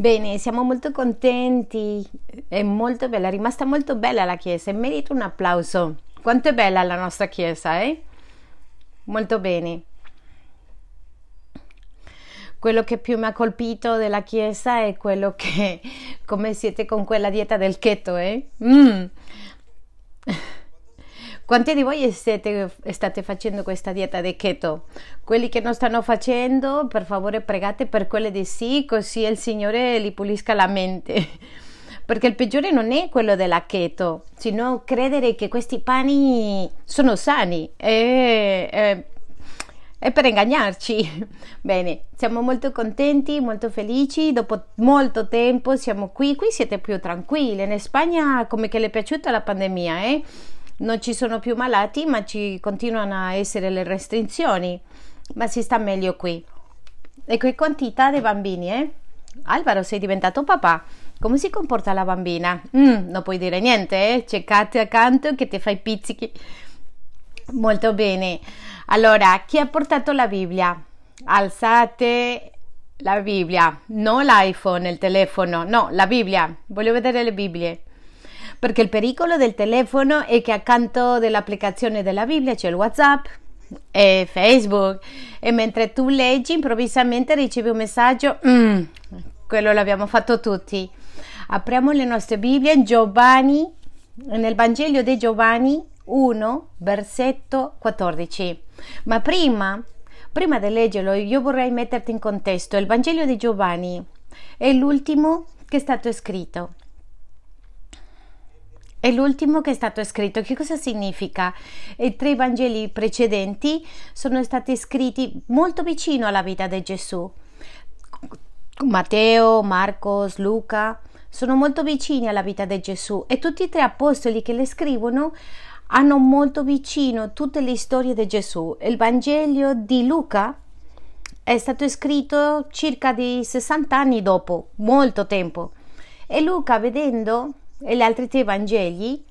Bene, siamo molto contenti, è molto bella, è rimasta molto bella la chiesa e merita un applauso. Quanto è bella la nostra chiesa, eh? Molto bene. Quello che più mi ha colpito della chiesa è quello che, come siete con quella dieta del keto, eh? Mm. Quanti di voi siete, state facendo questa dieta di keto? Quelli che non stanno facendo, per favore pregate per quelle di sì, così il Signore li pulisca la mente. Perché il peggiore non è quello della keto, sino credere che questi pani sono sani. E, e, è per ingannarci. Bene, siamo molto contenti, molto felici. Dopo molto tempo siamo qui. Qui siete più tranquilli. In Spagna, come che le è piaciuta la pandemia, eh? Non ci sono più malati, ma ci continuano a essere le restrizioni, ma si sta meglio qui. E che quantità di bambini, eh? Alvaro, sei diventato papà. Come si comporta la bambina? Mm, non puoi dire niente, eh? C'è Katia accanto che ti fa i pizzichi. Molto bene. Allora, chi ha portato la Bibbia? Alzate la Bibbia, non l'iPhone, il telefono, no, la Bibbia. Voglio vedere le Bibbie perché il pericolo del telefono è che accanto dell'applicazione della Bibbia c'è il WhatsApp e Facebook e mentre tu leggi improvvisamente ricevi un messaggio, mm, quello l'abbiamo fatto tutti. Apriamo le nostre Bibbie Giovanni, nel Vangelo di Giovanni 1, versetto 14. Ma prima, prima di leggerlo, io vorrei metterti in contesto. Il Vangelo di Giovanni è l'ultimo che è stato scritto. È l'ultimo che è stato scritto. Che cosa significa? I tre Vangeli precedenti sono stati scritti molto vicino alla vita di Gesù. Matteo, Marcos, Luca sono molto vicini alla vita di Gesù e tutti e tre apostoli che le scrivono hanno molto vicino tutte le storie di Gesù. Il Vangelo di Luca è stato scritto circa di 60 anni dopo, molto tempo. E Luca, vedendo e gli altri tre Vangeli,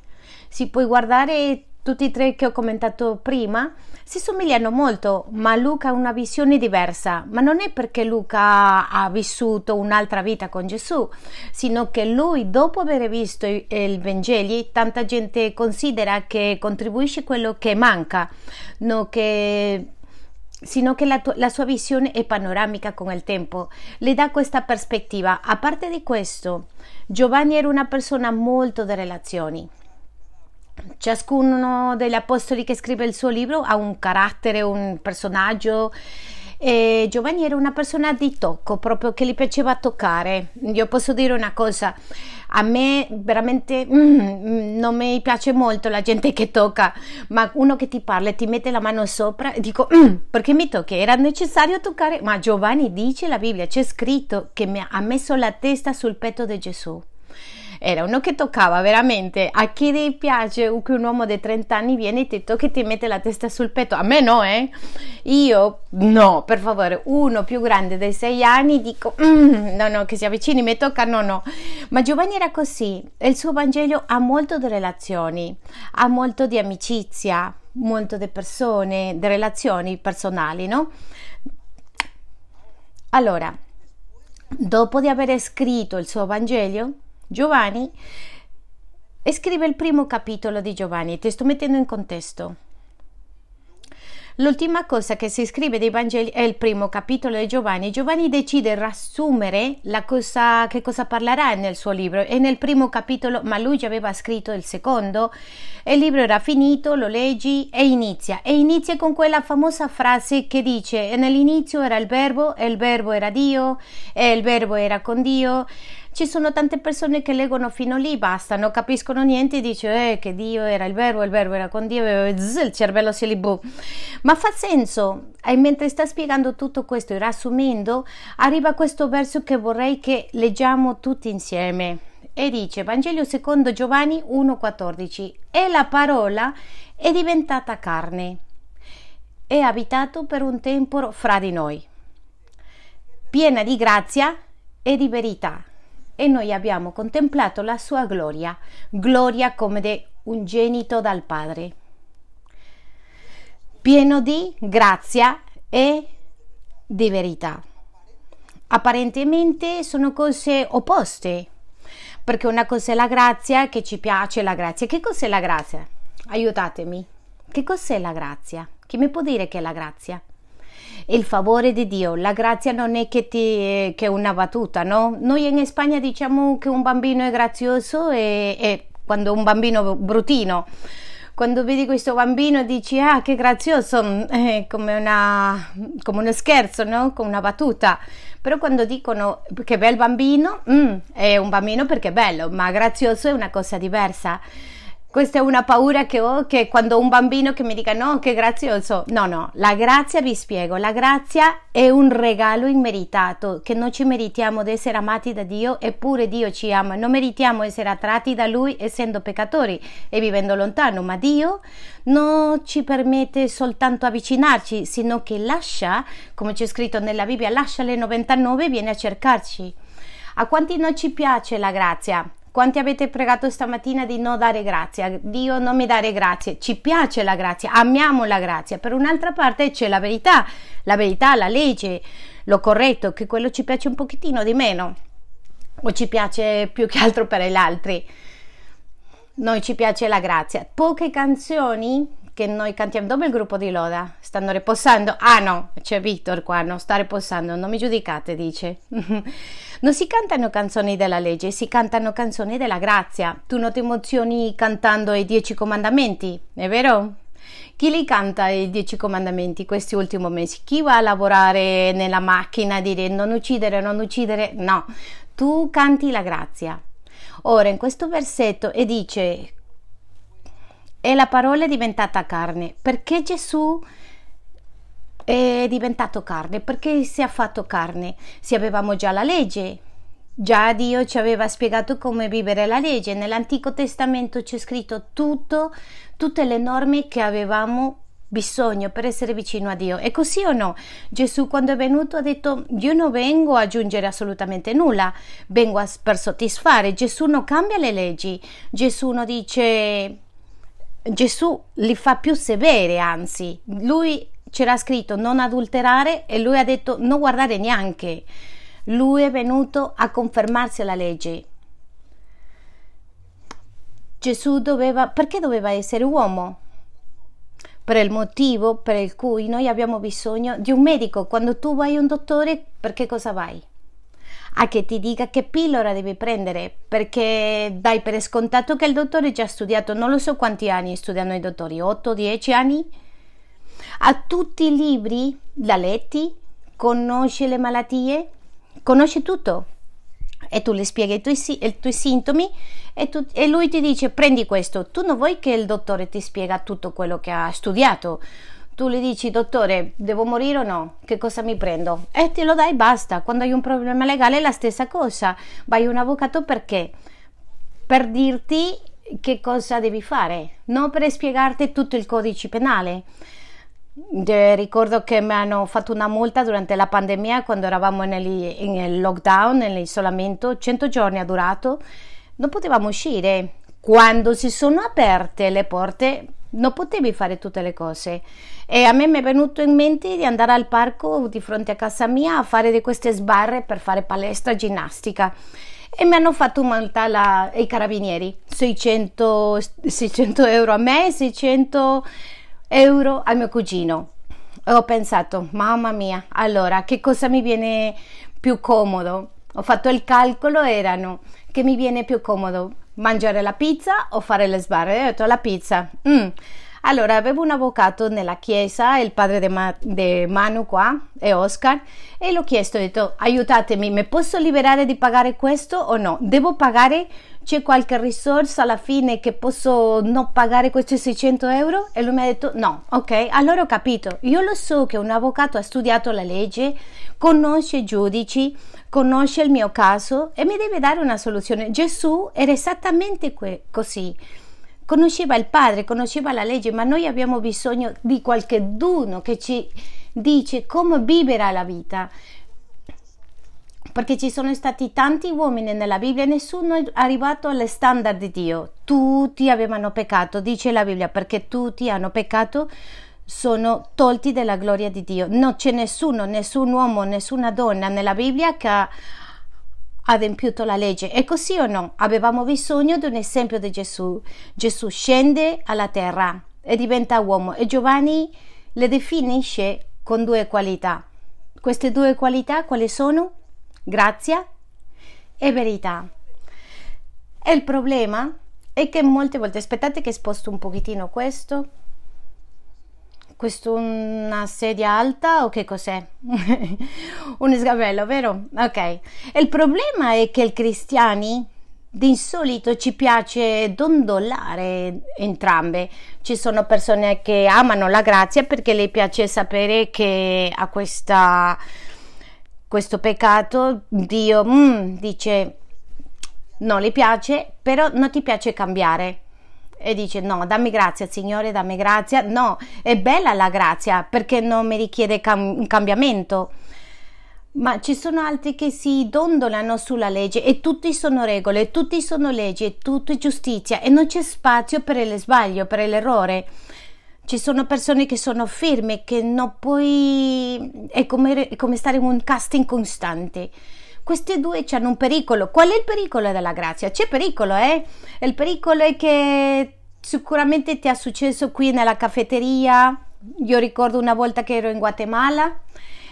si puoi guardare tutti e tre che ho commentato prima, si somigliano molto, ma Luca ha una visione diversa, ma non è perché Luca ha vissuto un'altra vita con Gesù, sino che lui, dopo aver visto i, i Vangeli, tanta gente considera che contribuisce quello che manca, no che sino che la, la, sua visione è panoramica con il tempo, le dà questa prospettiva. A parte di questo, Giovanni era una persona molto di relazioni. Ciascuno degli apostoli che scrive il suo libro ha un carattere, un personaggio. E Giovanni era una persona di tocco, proprio che gli piaceva toccare. Io posso dire una cosa, a me veramente mm, non mi piace molto la gente che tocca, ma uno che ti parla e ti mette la mano sopra dico mm, perché mi tocchi? Era necessario toccare? Ma Giovanni dice la Bibbia, c'è scritto che mi ha messo la testa sul petto di Gesù era uno che toccava veramente. A chi ti piace che un uomo di 30 anni viene e ti tocca e ti mette la testa sul petto. A me no eh. Io no per favore uno più grande dei 6 anni dico mm, no no che si avvicini mi tocca no no. Ma Giovanni era così il suo Vangelo ha molto di relazioni ha molto di amicizia molto di persone di relazioni personali no? Allora dopo di aver scritto il suo Vangelo Giovanni scrive il primo capitolo di Giovanni, ti sto mettendo in contesto. L'ultima cosa che si scrive dei Vangeli è il primo capitolo di Giovanni. Giovanni decide di riassumere cosa, che cosa parlerà nel suo libro. E nel primo capitolo, ma lui già aveva scritto il secondo, e il libro era finito, lo leggi e inizia. E inizia con quella famosa frase che dice: E nell'inizio era il verbo, e il verbo era Dio, e il verbo era con Dio ci sono tante persone che leggono fino lì, basta, non capiscono niente e dicono eh, che Dio era il verbo, il verbo era con Dio e zzz, il cervello si libù. Ma fa senso, e mentre sta spiegando tutto questo e riassumendo, arriva questo verso che vorrei che leggiamo tutti insieme. E dice, Vangelo secondo Giovanni 1,14, e la parola è diventata carne, è abitato per un tempo fra di noi, piena di grazia e di verità e noi abbiamo contemplato la sua gloria, gloria come di un genito dal Padre, pieno di grazia e di verità. apparentemente sono cose opposte, perché una cosa è la grazia, che ci piace la grazia. Che cos'è la grazia? Aiutatemi. Che cos'è la grazia? Chi mi può dire che è la grazia? Il favore di Dio, la grazia non è che, ti, che è una battuta, no? Noi in Spagna diciamo che un bambino è grazioso e, e quando un bambino bruttino quando vedi questo bambino dici ah che grazioso, eh, come, una, come uno scherzo, no? come una battuta. Però quando dicono che bel bambino, mm, è un bambino perché è bello, ma grazioso è una cosa diversa. Questa è una paura che ho, che quando un bambino che mi dica no, che grazioso. No, no, la grazia vi spiego, la grazia è un regalo immeritato, che non ci meritiamo di essere amati da Dio, eppure Dio ci ama. Non meritiamo essere attratti da Lui essendo peccatori e vivendo lontano, ma Dio non ci permette soltanto avvicinarci, sino che lascia, come c'è scritto nella Bibbia, lascia le 99 e viene a cercarci. A quanti non ci piace la grazia? Quanti avete pregato stamattina di non dare grazia? Dio non mi dare grazie. Ci piace la grazia, amiamo la grazia. Per un'altra parte c'è la verità, la verità, la legge, lo corretto, che quello ci piace un pochettino di meno o ci piace più che altro per gli altri. Noi ci piace la grazia. Poche canzoni che noi cantiamo. Dove il gruppo di Loda? Stanno riposando? Ah no, c'è Victor qua, non sta riposando, non mi giudicate, dice. non si cantano canzoni della legge, si cantano canzoni della grazia. Tu non ti emozioni cantando i dieci comandamenti, è vero? Chi li canta i dieci comandamenti questi ultimi mesi? Chi va a lavorare nella macchina a dire non uccidere, non uccidere? No, tu canti la grazia. Ora in questo versetto e dice e la parola è diventata carne. Perché Gesù è diventato carne? Perché si è fatto carne? Se avevamo già la legge, già Dio ci aveva spiegato come vivere la legge. Nell'Antico Testamento c'è scritto tutto, tutte le norme che avevamo bisogno per essere vicino a Dio. È così o no? Gesù quando è venuto ha detto io non vengo a aggiungere assolutamente nulla, vengo a, per soddisfare. Gesù non cambia le leggi. Gesù non dice Gesù li fa più severe, anzi, lui c'era scritto non adulterare e lui ha detto non guardare neanche. Lui è venuto a confermarsi la legge. Gesù doveva, perché doveva essere uomo? Per il motivo per il cui noi abbiamo bisogno di un medico. Quando tu vai a un dottore, per che cosa vai? a che ti dica che pillola devi prendere, perché dai per scontato che il dottore già ha studiato, non lo so quanti anni studiano i dottori, 8, 10 anni? Ha tutti i libri, l'ha letti, conosce le malattie, conosce tutto. E tu le spieghi i tuoi, i tuoi sintomi e, tu, e lui ti dice prendi questo. Tu non vuoi che il dottore ti spiega tutto quello che ha studiato. Tu le dici dottore devo morire o no? Che cosa mi prendo? E te lo dai basta. Quando hai un problema legale è la stessa cosa. Vai un avvocato perché? Per dirti che cosa devi fare. Non per spiegarti tutto il codice penale De, ricordo che mi hanno fatto una multa durante la pandemia quando eravamo nel lockdown, nell'isolamento, 100 giorni ha durato, non potevamo uscire. Quando si sono aperte le porte non potevi fare tutte le cose e a me mi è venuto in mente di andare al parco di fronte a casa mia a fare di queste sbarre per fare palestra ginnastica e mi hanno fatto multa la, i carabinieri. 600, 600 euro a me e 600 euro al mio cugino e ho pensato mamma mia allora che cosa mi viene più comodo ho fatto il calcolo erano che mi viene più comodo mangiare la pizza o fare le sbarre? Ho detto la pizza. Mm. Allora, avevo un avvocato nella chiesa, il padre di Ma- Manu qua, e Oscar, e l'ho chiesto, ho detto, aiutatemi, mi posso liberare di pagare questo o no? Devo pagare, c'è qualche risorsa alla fine che posso non pagare questi 600 euro? E lui mi ha detto, no, ok, allora ho capito, io lo so che un avvocato ha studiato la legge, conosce i giudici, conosce il mio caso e mi deve dare una soluzione. Gesù era esattamente que- così. Conosceva il Padre, conosceva la legge, ma noi abbiamo bisogno di qualcuno che ci dice come vivere la vita. Perché ci sono stati tanti uomini nella Bibbia e nessuno è arrivato alle standard di Dio. Tutti avevano peccato, dice la Bibbia, perché tutti hanno peccato sono tolti dalla gloria di Dio. Non c'è nessuno, nessun uomo, nessuna donna nella Bibbia che ha adempiuto la legge. È così o no? Avevamo bisogno di un esempio di Gesù. Gesù scende alla terra e diventa uomo e Giovanni le definisce con due qualità. Queste due qualità quali sono? Grazia e verità. E il problema è che molte volte, aspettate che sposto un pochettino questo, questo una sedia alta o che cos'è? un sgabello, vero? Ok. Il problema è che i cristiani di solito ci piace dondolare entrambe. Ci sono persone che amano la grazia perché le piace sapere che a questa, questo peccato Dio mm, dice no, le piace, però non ti piace cambiare e dice no, dammi grazia Signore, dammi grazia. No, è bella la grazia perché non mi richiede cam- un cambiamento. Ma ci sono altri che si dondolano sulla legge e tutti sono regole, tutti sono leggi, tutto è giustizia e non c'è spazio per il sbaglio, per l'errore. Ci sono persone che sono ferme, che non puoi... è come, è come stare in un casting costante questi due hanno un pericolo. Qual è il pericolo della grazia? C'è pericolo, eh? Il pericolo è che sicuramente ti è successo qui nella caffetteria. Io ricordo una volta che ero in Guatemala,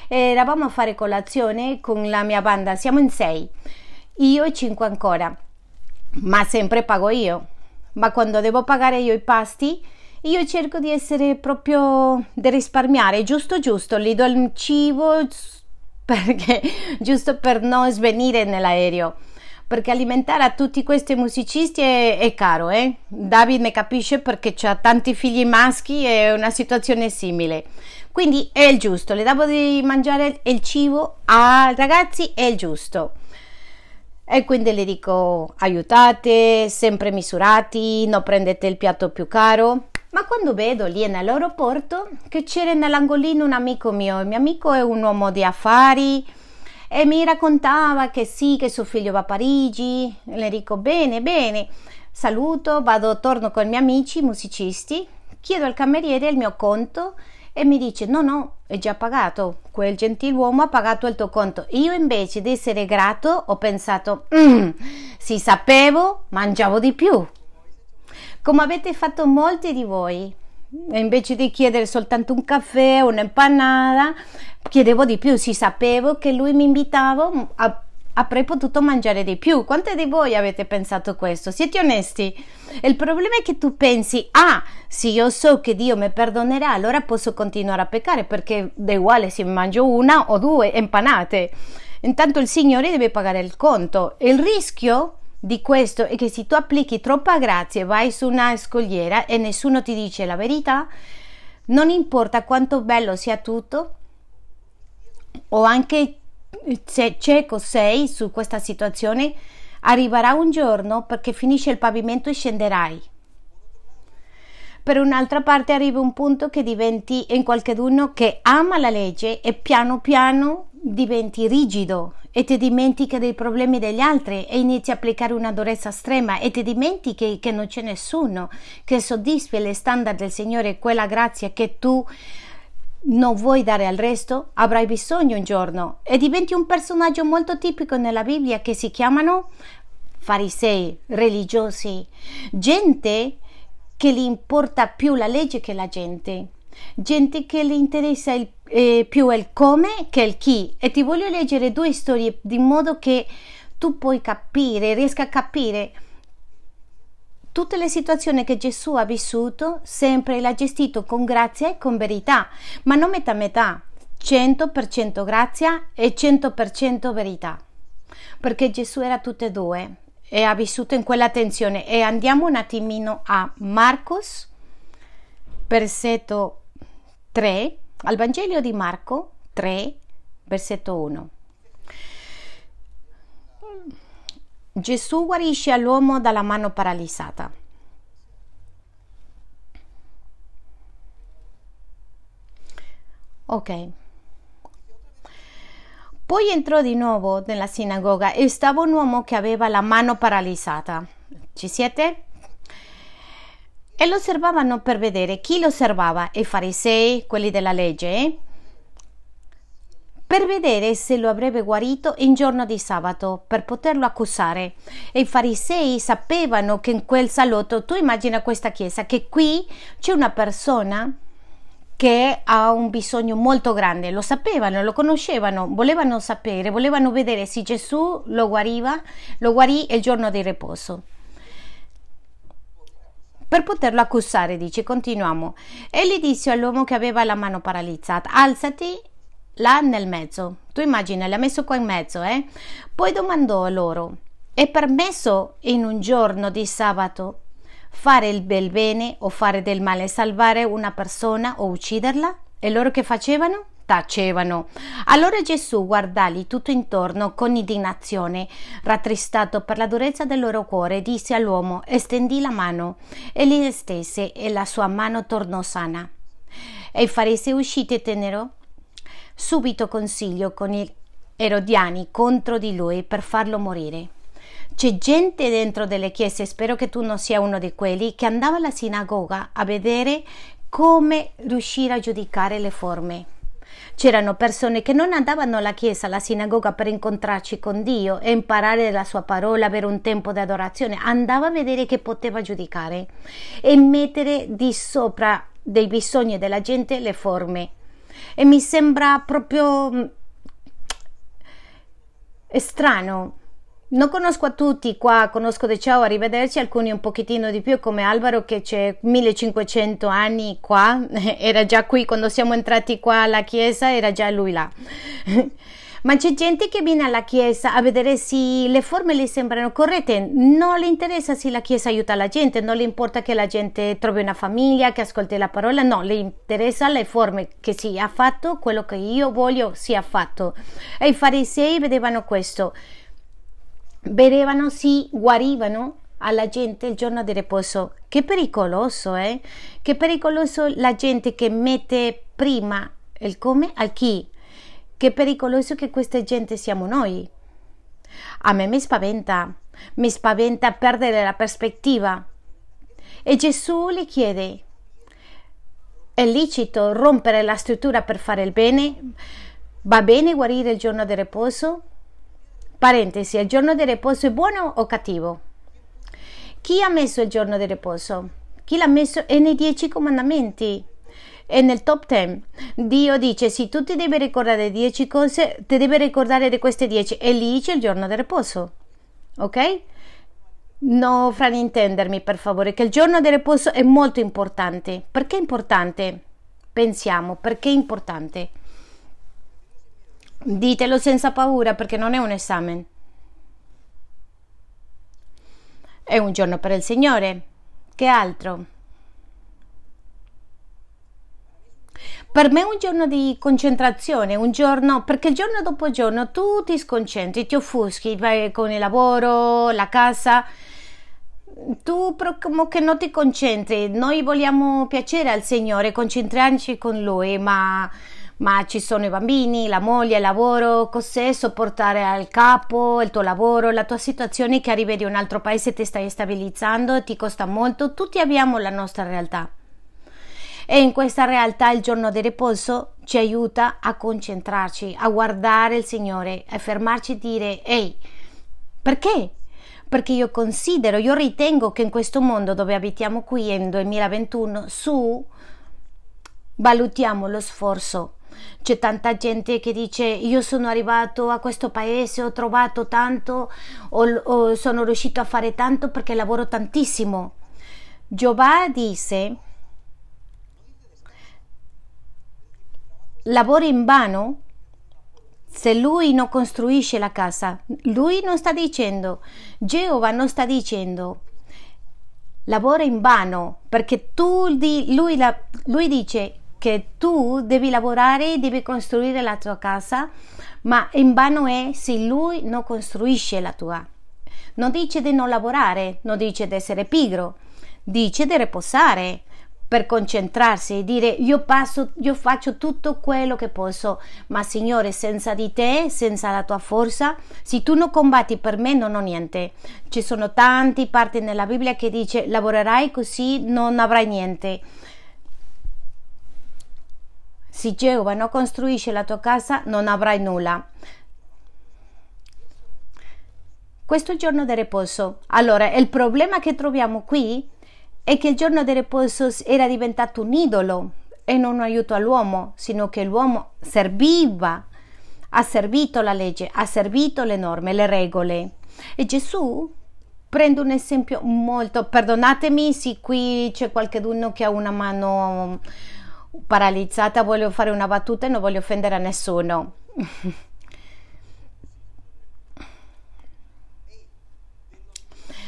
eravamo a fare colazione con la mia banda, siamo in sei, io e cinque ancora, ma sempre pago io. Ma quando devo pagare io i pasti, io cerco di essere proprio di risparmiare, giusto giusto, gli do il cibo perché giusto per non svenire nell'aereo. Perché alimentare a tutti questi musicisti è, è caro eh? David ne capisce perché ha tanti figli maschi e una situazione simile. Quindi è il giusto le davo di mangiare il cibo ai ragazzi è il giusto. E quindi le dico aiutate sempre misurati non prendete il piatto più caro ma quando vedo lì nell'aeroporto che c'era nell'angolino un amico mio, il mio amico è un uomo di affari e mi raccontava che sì, che suo figlio va a Parigi, le dico bene, bene, saluto, vado, torno con i miei amici musicisti, chiedo al cameriere il mio conto e mi dice no no è già pagato quel gentiluomo ha pagato il tuo conto. Io invece di essere grato ho pensato mm, si sapevo mangiavo di più come avete fatto molti di voi. Invece di chiedere soltanto un caffè un'empanada, chiedevo di più. Si sapevo che lui mi invitava, a, avrei potuto mangiare di più. Quanti di voi avete pensato questo? Siete onesti? Il problema è che tu pensi, ah, se io so che Dio mi perdonerà, allora posso continuare a peccare perché è uguale se mangio una o due empanate. Intanto il Signore deve pagare il conto. Il rischio di questo è che se tu applichi troppa grazia e vai su una scogliera e nessuno ti dice la verità, non importa quanto bello sia tutto, o anche se cieco sei su questa situazione, arriverà un giorno perché finisce il pavimento e scenderai. Per un'altra parte arriva un punto che diventi in qualcuno che ama la legge e piano piano diventi rigido e ti dimentichi dei problemi degli altri e inizi a applicare una durezza estrema e ti dimentichi che non c'è nessuno che soddisfi le standard del Signore, quella grazia che tu non vuoi dare al resto, avrai bisogno un giorno. E diventi un personaggio molto tipico nella Bibbia che si chiamano farisei, religiosi, gente che gli importa più la legge che la gente gente che le interessa il, eh, più il come che il chi. E ti voglio leggere due storie di modo che tu puoi capire, riesca a capire. Tutte le situazioni che Gesù ha vissuto, sempre l'ha gestito con grazia e con verità, ma non metà metà, 100% grazia e 100% verità, perché Gesù era tutte e due e ha vissuto in quella tensione. E andiamo un attimino a Marcos, versetto 3, al Vangelo di Marco 3, versetto 1. Gesù guarisce all'uomo dalla mano paralizzata. Ok. Poi entrò di nuovo nella sinagoga e stava un uomo che aveva la mano paralizzata. Ci siete? E lo osservavano per vedere chi lo osservava, i farisei, quelli della legge, eh? per vedere se lo avrebbe guarito in giorno di sabato, per poterlo accusare. E i farisei sapevano che in quel salotto, tu immagina questa chiesa, che qui c'è una persona che ha un bisogno molto grande, lo sapevano, lo conoscevano, volevano sapere, volevano vedere se Gesù lo guariva, lo guarì il giorno di riposo. Per poterlo accusare, dice, continuiamo. E gli disse all'uomo che aveva la mano paralizzata, alzati là nel mezzo. Tu immagina, l'ha messo qua in mezzo, eh? Poi domandò loro: È permesso in un giorno di sabato fare il bel bene o fare del male, salvare una persona o ucciderla? E loro che facevano? Tacevano. Allora Gesù guardali tutto intorno con indignazione, rattristato per la durezza del loro cuore, disse all'uomo: Estendi la mano. E gli stesse e la sua mano tornò sana. E i farisei usciti tennero subito consiglio con gli erodiani contro di lui per farlo morire. C'è gente dentro delle chiese, spero che tu non sia uno di quelli, che andava alla sinagoga a vedere come riuscire a giudicare le forme. C'erano persone che non andavano alla chiesa, alla sinagoga per incontrarci con Dio e imparare la sua parola, avere un tempo di adorazione, andava a vedere che poteva giudicare e mettere di sopra dei bisogni della gente le forme e mi sembra proprio mm, strano. Non conosco a tutti qua, conosco De Ciao, arrivederci, alcuni un pochettino di più come Alvaro che c'è 1500 anni qua, era già qui quando siamo entrati qua alla chiesa, era già lui là. Ma c'è gente che viene alla chiesa a vedere se le forme le sembrano corrette, non le interessa se la chiesa aiuta la gente, non le importa che la gente trovi una famiglia, che ascolti la parola, no, le interessa le forme, che sia fatto quello che io voglio sia fatto. E i farisei vedevano questo, vedevano si guarivano alla gente il giorno di riposo. Che pericoloso, eh? Che pericoloso la gente che mette prima il come al chi che pericoloso che questa gente siamo noi. A me mi spaventa, mi spaventa perdere la prospettiva. E Gesù le chiede, è licito rompere la struttura per fare il bene? Va bene guarire il giorno di riposo? Parentesi, il giorno di riposo è buono o cattivo? Chi ha messo il giorno di riposo? Chi l'ha messo? È nei dieci comandamenti è nel top 10. Dio dice: Se tu ti devi ricordare di 10 cose, ti devi ricordare di queste 10 e lì c'è il giorno del riposo. Ok? Non fraintendermi per favore, che il giorno del riposo è molto importante. Perché è importante? Pensiamo, perché è importante? Ditelo senza paura perché non è un esame. È un giorno per il Signore. Che altro? Per me è un giorno di concentrazione, un giorno perché giorno dopo giorno tu ti sconcentri, ti offuschi, con il lavoro, la casa, tu come che non ti concentri. Noi vogliamo piacere al Signore, concentrarci con Lui, ma ma ci sono i bambini, la moglie, il lavoro, cos'è sopportare al capo il tuo lavoro, la tua situazione che arrivi di un altro paese, ti stai stabilizzando, ti costa molto, tutti abbiamo la nostra realtà e in questa realtà il giorno di riposo ci aiuta a concentrarci, a guardare il Signore, a fermarci e dire ehi, perché? Perché io considero, io ritengo che in questo mondo dove abitiamo qui nel 2021, su valutiamo lo sforzo c'è tanta gente che dice io sono arrivato a questo paese, ho trovato tanto, o, o sono riuscito a fare tanto perché lavoro tantissimo. Giova disse lavora in vano se lui non costruisce la casa. Lui non sta dicendo, Geova non sta dicendo, lavora in vano, perché tu, lui, lui dice che tu devi lavorare, devi costruire la tua casa, ma in vano è se lui non costruisce la tua. Non dice di non lavorare, non dice di essere pigro, dice di riposare, per concentrarsi e dire io passo, io faccio tutto quello che posso, ma Signore, senza di te, senza la tua forza, se tu non combatti per me non ho niente. Ci sono tanti parti nella Bibbia che dice lavorerai così non avrai niente. Se Geova non costruisce la tua casa non avrai nulla. Questo è il giorno del riposo. Allora, il problema che troviamo qui è che il giorno del riposo era diventato un idolo e non un aiuto all'uomo, sino che l'uomo serviva, ha servito la legge, ha servito le norme, le regole. E Gesù prende un esempio molto, perdonatemi se qui c'è qualcuno che ha una mano paralizzata, voglio fare una battuta e non voglio offendere a nessuno.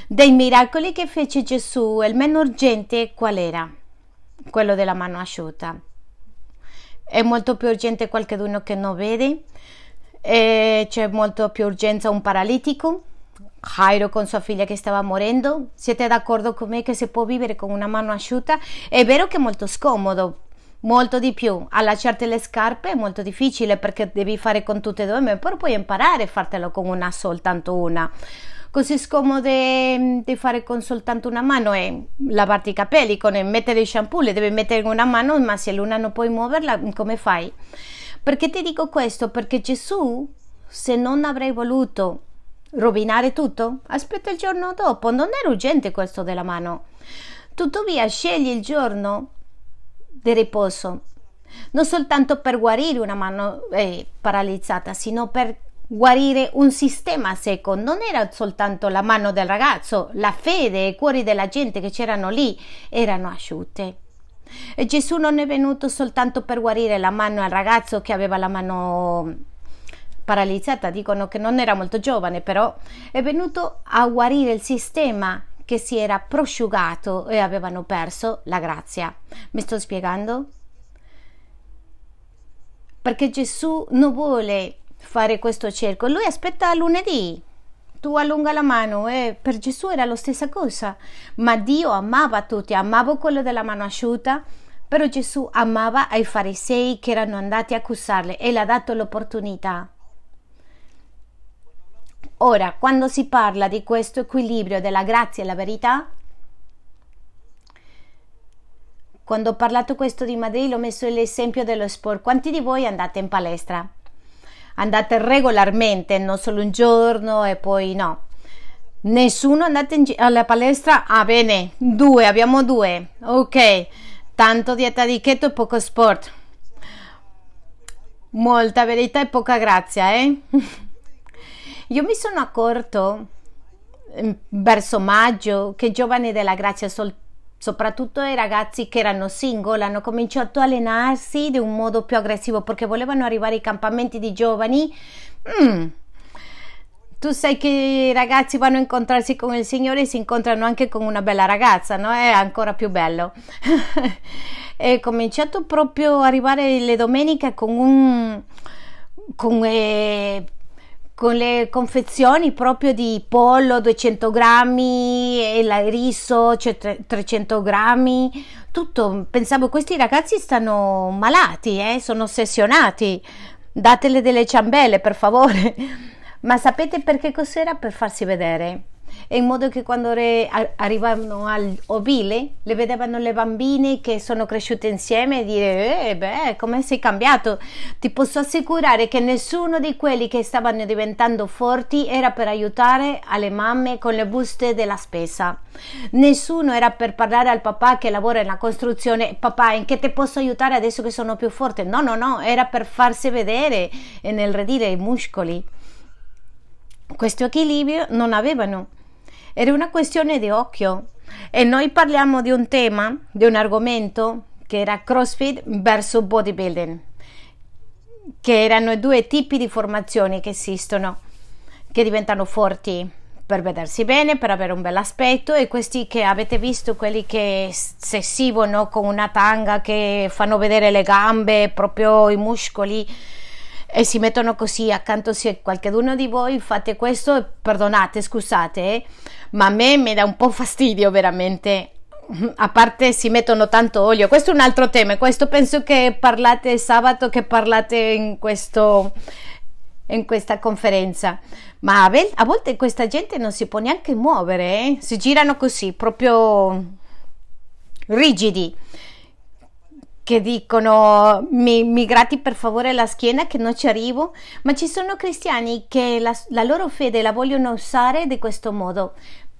Dei miracoli che fece Gesù, il meno urgente qual era? Quello della mano asciutta. È molto più urgente qualcuno che non vede, e c'è molto più urgenza un paralitico, Jairo con sua figlia che stava morendo. Siete d'accordo con me che si può vivere con una mano asciutta? È vero che è molto scomodo, molto di più. Allacciarti le scarpe è molto difficile perché devi fare con tutte e due, però puoi imparare a fartelo con una soltanto una così scomode mm, di fare con soltanto una mano è lavarti i capelli, con mettere il shampoo, le devi mettere in una mano, ma se l'una non puoi muoverla, come fai? Perché ti dico questo? Perché Gesù, se non avrei voluto rovinare tutto, aspetta il giorno dopo, non era urgente questo della mano. Tuttavia scegli il giorno di riposo, non soltanto per guarire una mano eh, paralizzata, sino per guarire un sistema secco. Non era soltanto la mano del ragazzo, la fede e i cuori della gente che c'erano lì erano asciutte. E Gesù non è venuto soltanto per guarire la mano al ragazzo che aveva la mano paralizzata, dicono che non era molto giovane, però è venuto a guarire il sistema che si era prosciugato e avevano perso la grazia. Mi sto spiegando? Perché Gesù non vuole fare questo cerco. Lui aspetta lunedì. Tu allunga la mano e per Gesù era la stessa cosa. Ma Dio amava tutti, amava quello della mano asciutta, però Gesù amava i farisei che erano andati a accusarle e le ha dato l'opportunità. Ora, quando si parla di questo equilibrio della grazia e la verità, quando ho parlato questo di Madrid, ho messo l'esempio dello sport. Quanti di voi andate in palestra? andate regolarmente, non solo un giorno e poi no. Nessuno andate alla palestra? Ah, bene, due, abbiamo due. Ok, tanto dieta di keto e poco sport. Molta verità e poca grazia, eh? Io mi sono accorto mm, verso maggio che giovani della grazia soltanto soprattutto i ragazzi che erano single hanno cominciato a allenarsi di un modo più aggressivo perché volevano arrivare ai campamenti di giovani. Mm. Tu sai che i ragazzi vanno a incontrarsi con il Signore e si incontrano anche con una bella ragazza, no? È ancora più bello. è cominciato proprio a arrivare le domeniche con un con eh, con le confezioni proprio di pollo 200 grammi e il riso cioè 300 grammi. Tutto pensavo questi ragazzi stanno malati eh? sono ossessionati. Datele delle ciambelle per favore. Ma sapete perché cos'era? Per farsi vedere in modo che quando re, arrivavano al ovile le vedevano le bambine che sono cresciute insieme e dire eh beh come sei cambiato? Ti posso assicurare che nessuno di quelli che stavano diventando forti era per aiutare alle mamme con le buste della spesa. Nessuno era per parlare al papà che lavora nella costruzione papà in che ti posso aiutare adesso che sono più forte? No no no era per farsi vedere e nel redire i muscoli. Questo equilibrio non avevano era una questione di occhio. E noi parliamo di un tema, di un argomento che era CrossFit verso bodybuilding, che erano due tipi di formazioni che esistono, che diventano forti per vedersi bene, per avere un bel aspetto e questi che avete visto, quelli che si esibgono con una tanga che fanno vedere le gambe, proprio i muscoli e si mettono così accanto se qualcuno di voi fate questo, perdonate, scusate, eh, ma a me mi dà un po' fastidio veramente. A parte si mettono tanto olio, questo è un altro tema, questo penso che parlate sabato, che parlate in, questo, in questa conferenza, ma a volte questa gente non si può neanche muovere, eh? si girano così, proprio rigidi, che dicono mi, mi grati per favore la schiena che non ci arrivo, ma ci sono cristiani che la, la loro fede la vogliono usare di questo modo,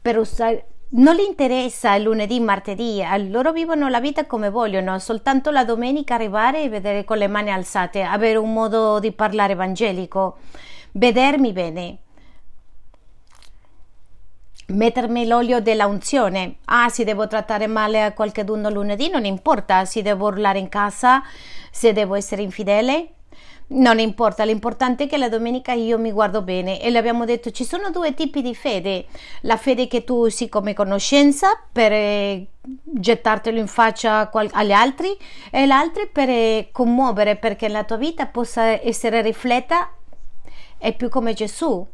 usare non gli interessa il lunedì, martedì, loro vivono la vita come vogliono, soltanto la domenica arrivare e vedere con le mani alzate, avere un modo di parlare evangelico, vedermi bene, mettermi l'olio della unzione. Ah, se devo trattare male a qualcuno lunedì, non importa, se devo urlare in casa, se devo essere infidele, non importa, l'importante è che la domenica io mi guardo bene e le abbiamo detto ci sono due tipi di fede, la fede che tu usi come conoscenza per eh, gettartelo in faccia agli altri e l'altra per eh, commuovere perché la tua vita possa essere rifletta e più come Gesù.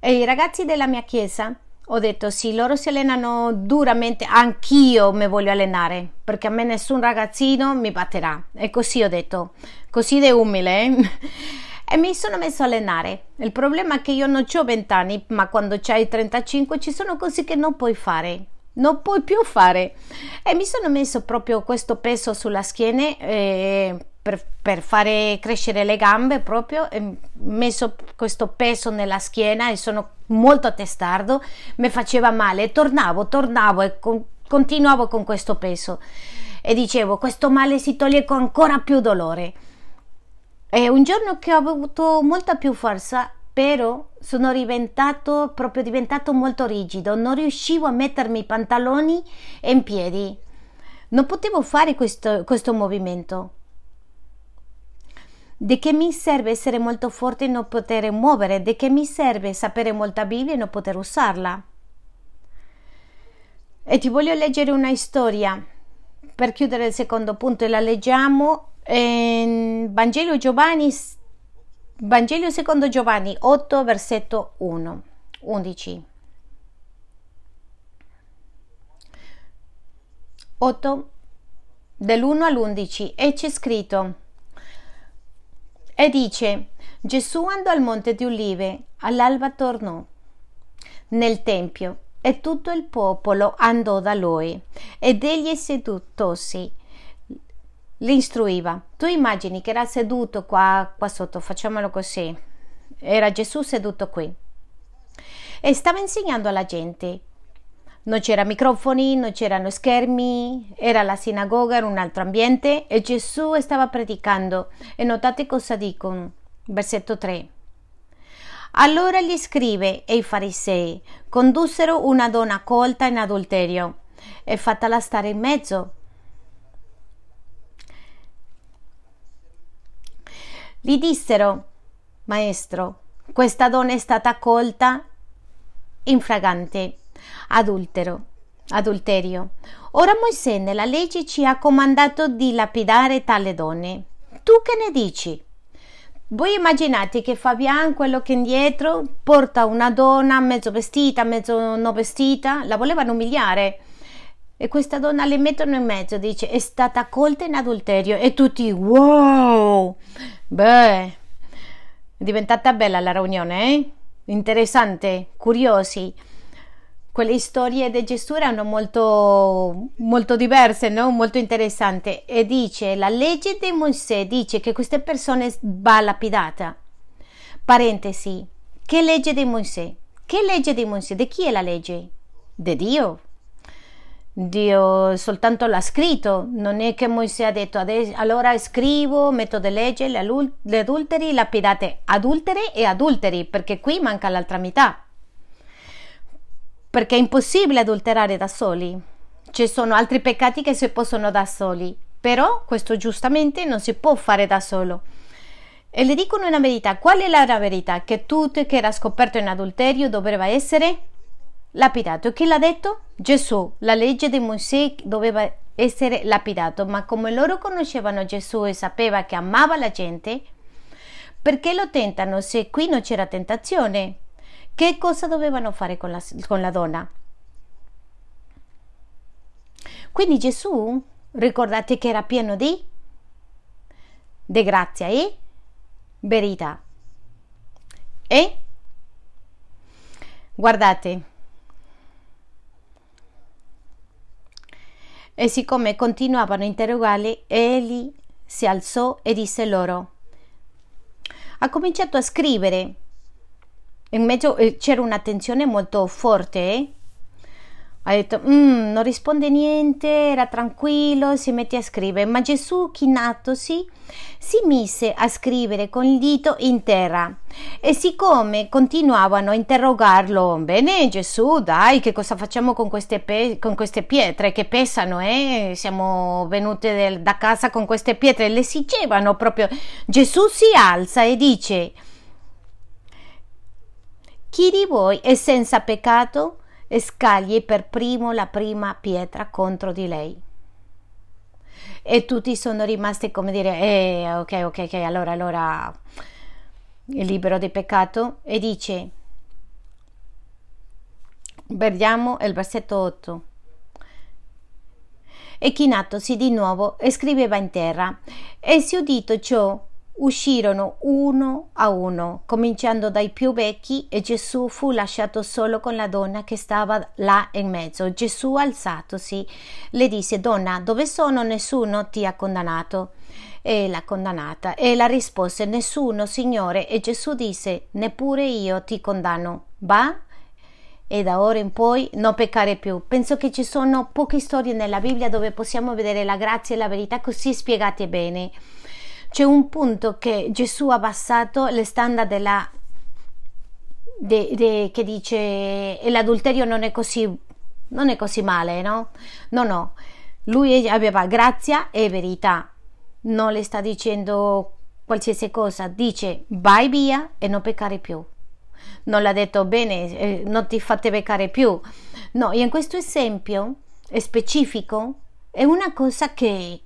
E i ragazzi della mia chiesa ho detto sì, loro si allenano duramente, anch'io mi voglio allenare perché a me nessun ragazzino mi batterà. E così ho detto, così di umile. Eh? e mi sono messo a allenare. Il problema è che io non ho 20 anni, ma quando hai 35 ci sono cose che non puoi fare. Non puoi più fare. E mi sono messo proprio questo peso sulla schiena. Eh, per, per, fare crescere le gambe proprio ho messo questo peso nella schiena e sono molto testardo mi faceva male. Tornavo tornavo e con, continuavo con questo peso. E dicevo questo male si toglie con ancora più dolore. E un giorno che ho avuto molta più forza però sono diventato proprio diventato molto rigido. Non riuscivo a mettermi i pantaloni in piedi. Non potevo fare questo, questo movimento di che mi serve essere molto forte e non poter muovere? Di che mi serve sapere molta Bibbia e non poter usarla? E ti voglio leggere una storia per chiudere il secondo punto e la leggiamo in Vangelo Giovanni Vangelo secondo Giovanni 8 versetto 1 11 8 dell'1 all'11 e c'è scritto e dice Gesù andò al monte di Olive, all'alba tornò nel tempio e tutto il popolo andò da lui ed egli sedutosi li istruiva. Tu immagini che era seduto qua, qua sotto, facciamolo così. Era Gesù seduto qui e stava insegnando alla gente non c'era microfoni, non c'erano schermi, era la sinagoga, era un altro ambiente e Gesù stava predicando. E notate cosa dicono, versetto 3. Allora gli scrive e i farisei condussero una donna colta in adulterio e fatela stare in mezzo. Gli dissero, Maestro, questa donna è stata colta in fragante adultero, adulterio. Ora Mosè nella legge ci ha comandato di lapidare tale donne. Tu che ne dici? Voi immaginate che Fabian, quello che indietro, porta una donna mezzo vestita, mezzo non vestita, la volevano umiliare. E questa donna le mettono in mezzo, dice, è stata colta in adulterio. E tutti, wow! Beh, è diventata bella la riunione, eh? Interessante, curiosi quelle storie di Gesù erano molto, molto diverse, no? molto interessanti. E dice: La legge di Mosè dice che queste persone va lapidata. Parentesi: Che legge di Mosè? Che legge di Mosè? Di chi è la legge? Di Dio. Dio soltanto l'ha scritto, non è che Mosè ha detto allora scrivo, metto di legge le, adulteri, lapidate adulteri e adulteri, perché qui manca l'altra metà perché è impossibile adulterare da soli. Ci sono altri peccati che si possono da soli, però questo giustamente non si può fare da solo. E le dicono una verità. Qual è la verità? Che tutto che era scoperto in adulterio doveva essere lapidato. Chi l'ha detto? Gesù. La legge di Mosè doveva essere lapidato, ma come loro conoscevano Gesù e sapeva che amava la gente, perché lo tentano se qui non c'era tentazione? Che cosa dovevano fare con la, con la donna? Quindi Gesù, ricordate che era pieno di, di grazia e verità. E guardate, e siccome continuavano a interrogarli, egli si alzò e disse loro, ha cominciato a scrivere. In mezzo eh, c'era una tensione molto forte. Eh? Ha detto, mm, non risponde niente, era tranquillo, si mette a scrivere. Ma Gesù, chinatosi, si mise a scrivere con il dito in terra. E siccome continuavano a interrogarlo, bene Gesù, dai, che cosa facciamo con queste, pe- con queste pietre che pesano, eh? Siamo venute del- da casa con queste pietre, le esigevano proprio. Gesù si alza e dice, chi di voi è senza peccato? scagli per primo la prima pietra contro di lei. E tutti sono rimasti come dire, eh, ok, ok, ok, allora, allora è libero di peccato e dice, vediamo il versetto 8. E chinatosi di nuovo scriveva in terra, e si udito ciò uscirono uno a uno, cominciando dai più vecchi, e Gesù fu lasciato solo con la donna che stava là in mezzo. Gesù, alzatosi, le disse: Donna, dove sono? Nessuno ti ha condannato. E la condannata. E la rispose: Nessuno, Signore. E Gesù disse: Neppure io ti condanno. Va e da ora in poi non peccare più. Penso che ci sono poche storie nella Bibbia dove possiamo vedere la grazia e la verità così spiegate bene c'è un punto che Gesù ha abbassato le standard della de, de, che dice l'adulterio non è così non è così male no? No no. Lui aveva grazia e verità. Non le sta dicendo qualsiasi cosa. Dice vai via e non peccare più. Non l'ha detto bene eh, non ti fate peccare più. No in questo esempio specifico è una cosa che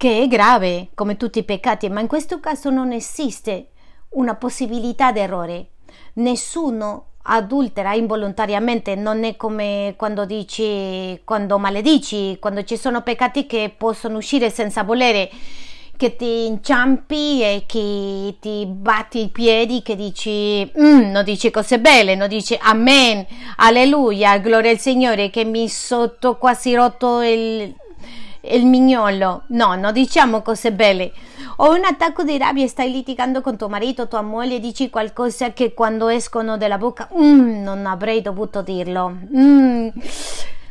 che è grave come tutti i peccati, ma in questo caso non esiste una possibilità d'errore. Nessuno adultera involontariamente, non è come quando dici, quando maledici, quando ci sono peccati che possono uscire senza volere, che ti inciampi e che ti batti i piedi, che dici, mm, non dici cose belle, non dici amen, alleluia, gloria al Signore, che mi sotto quasi rotto il, il mignolo. No, non diciamo cose belle. O un attacco di rabbia stai litigando con tuo marito, tua moglie, dici qualcosa che quando escono dalla bocca, mm, non avrei dovuto dirlo. Mm,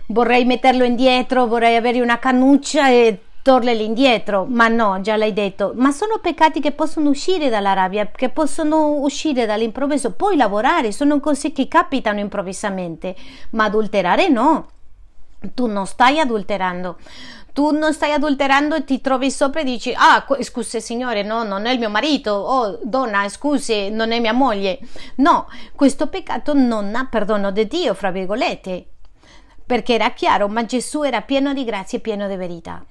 vorrei metterlo indietro, vorrei avere una cannuccia e torlerli indietro, ma no, già l'hai detto. Ma sono peccati che possono uscire dalla rabbia, che possono uscire dall'improvviso, puoi lavorare, sono cose che capitano improvvisamente, ma adulterare no. Tu non stai adulterando tu non stai adulterando e ti trovi sopra e dici ah scusi signore no non è il mio marito oh donna scusi non è mia moglie. No questo peccato non ha perdono di Dio fra virgolette perché era chiaro ma Gesù era pieno di grazia e pieno di verità.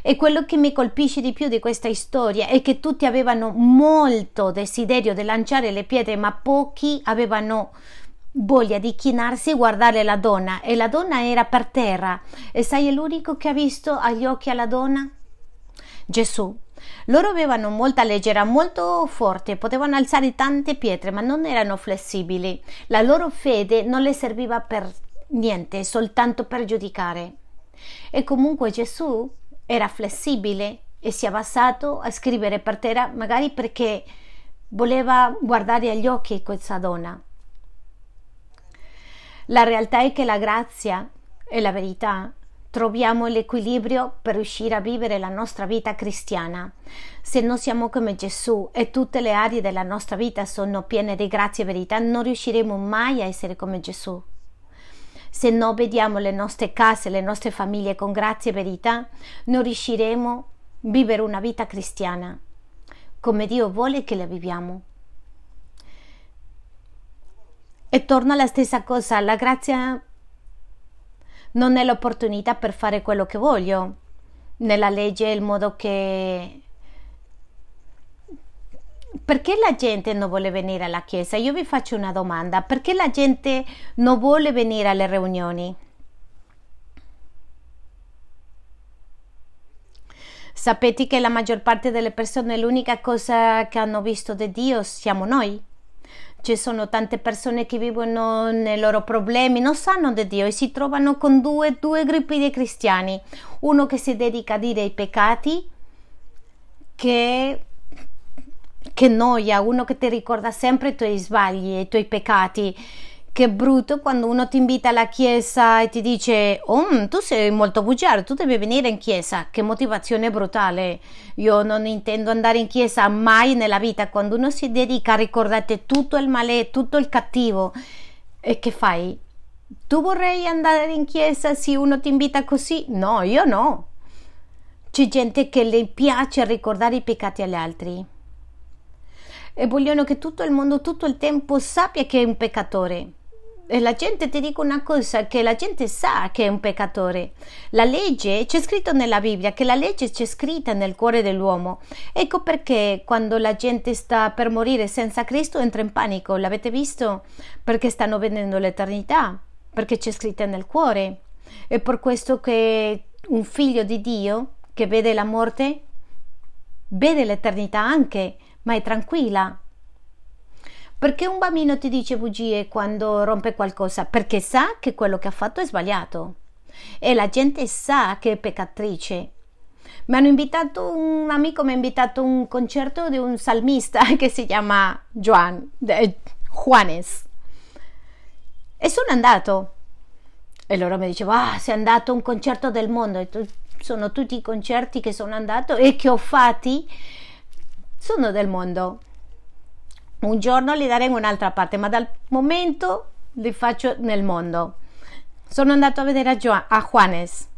E quello che mi colpisce di più di questa storia è che tutti avevano molto desiderio di lanciare le pietre ma pochi avevano voglia di chinarsi e guardare la donna e la donna era per terra e sai l'unico che ha visto agli occhi alla donna? Gesù. Loro avevano molta leggera, molto forte, potevano alzare tante pietre, ma non erano flessibili. La loro fede non le serviva per niente, soltanto per giudicare. E comunque Gesù era flessibile e si è abbassato a scrivere per terra, magari perché voleva guardare agli occhi questa donna. La realtà è che la grazia e la verità troviamo l'equilibrio per riuscire a vivere la nostra vita cristiana. Se non siamo come Gesù e tutte le aree della nostra vita sono piene di grazia e verità, non riusciremo mai a essere come Gesù. Se non vediamo le nostre case, le nostre famiglie con grazia e verità, non riusciremo a vivere una vita cristiana come Dio vuole che la viviamo. E torna alla stessa cosa, la grazia non è l'opportunità per fare quello che voglio. Nella legge il modo che, perché la gente non vuole venire alla chiesa? Io vi faccio una domanda, perché la gente non vuole venire alle riunioni? Sapete che la maggior parte delle persone l'unica cosa che hanno visto di Dio siamo noi? Ci sono tante persone che vivono nei loro problemi, non sanno di Dio e si trovano con due, due gruppi di cristiani. Uno che si dedica a dire i peccati, che, che noia, uno che ti ricorda sempre i tuoi sbagli, i tuoi peccati che brutto quando uno ti invita alla chiesa e ti dice oh, tu sei molto bugiardo, tu devi venire in chiesa. Che motivazione brutale. Io non intendo andare in chiesa mai nella vita. Quando uno si dedica a ricordare tutto il male, tutto il cattivo. E che fai? Tu vorrei andare in chiesa se uno ti invita così? No, io no. C'è gente che le piace ricordare i peccati agli altri e vogliono che tutto il mondo tutto il tempo sappia che è un peccatore. La gente ti dico una cosa, che la gente sa che è un peccatore. La legge, c'è scritto nella Bibbia che la legge c'è scritta nel cuore dell'uomo. Ecco perché quando la gente sta per morire senza Cristo entra in panico. L'avete visto? Perché stanno vedendo l'eternità, perché c'è scritta nel cuore. È per questo che un figlio di Dio che vede la morte vede l'eternità anche, ma è tranquilla, perché un bambino ti dice bugie quando rompe qualcosa? Perché sa che quello che ha fatto è sbagliato e la gente sa che è peccatrice. Mi hanno invitato, un amico mi ha invitato a un concerto di un salmista che si chiama Juan, Juanes. E sono andato. E loro mi dicevano, ah, sei andato a un concerto del mondo. Sono tutti i concerti che sono andato e che ho fatti sono del mondo un giorno li daremo un'altra parte, ma dal momento li faccio nel mondo. Sono andato a vedere a, Gio- a Juanes.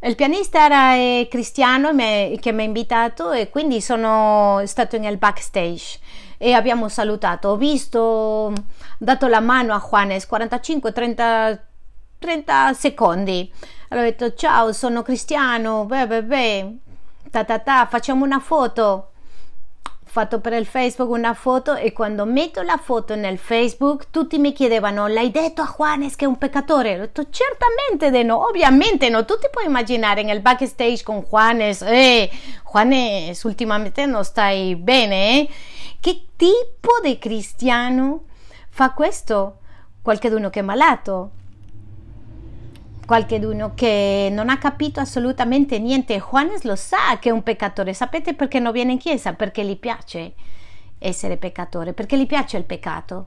Il pianista era eh, cristiano me, che mi ha invitato e quindi sono stato nel backstage e abbiamo salutato. Ho visto, dato la mano a Juanes 45-30 30 secondi. Allora ho detto ciao, sono cristiano, beh, beh, beh, ta ta ta, facciamo una foto fatto per il Facebook una foto e quando metto la foto nel Facebook tutti mi chiedevano l'hai detto a Juanes che è un peccatore? Ho detto certamente de no, ovviamente no, tu ti puoi immaginare nel backstage con Juanes, eh, Juanes ultimamente non stai bene, eh? Che tipo di cristiano fa questo? Qualcuno che è malato, qualcuno che non ha capito assolutamente niente. Juanes lo sa che è un peccatore. Sapete perché non viene in chiesa? Perché gli piace essere peccatore, perché gli piace il peccato.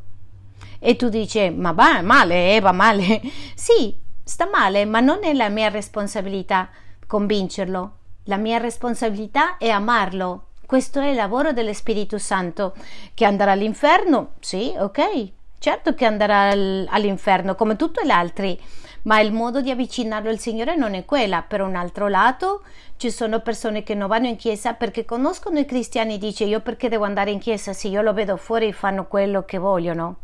E tu dici, ma va male, eh, va male. sì, sta male, ma non è la mia responsabilità convincerlo. La mia responsabilità è amarlo. Questo è il lavoro dello Spirito Santo. Che andrà all'inferno? Sì, ok. Certo che andrà all'inferno come tutti gli altri ma il modo di avvicinarlo al Signore non è quella. Per un altro lato, ci sono persone che non vanno in chiesa perché conoscono i cristiani e dice io perché devo andare in chiesa se io lo vedo fuori fanno quello che vogliono.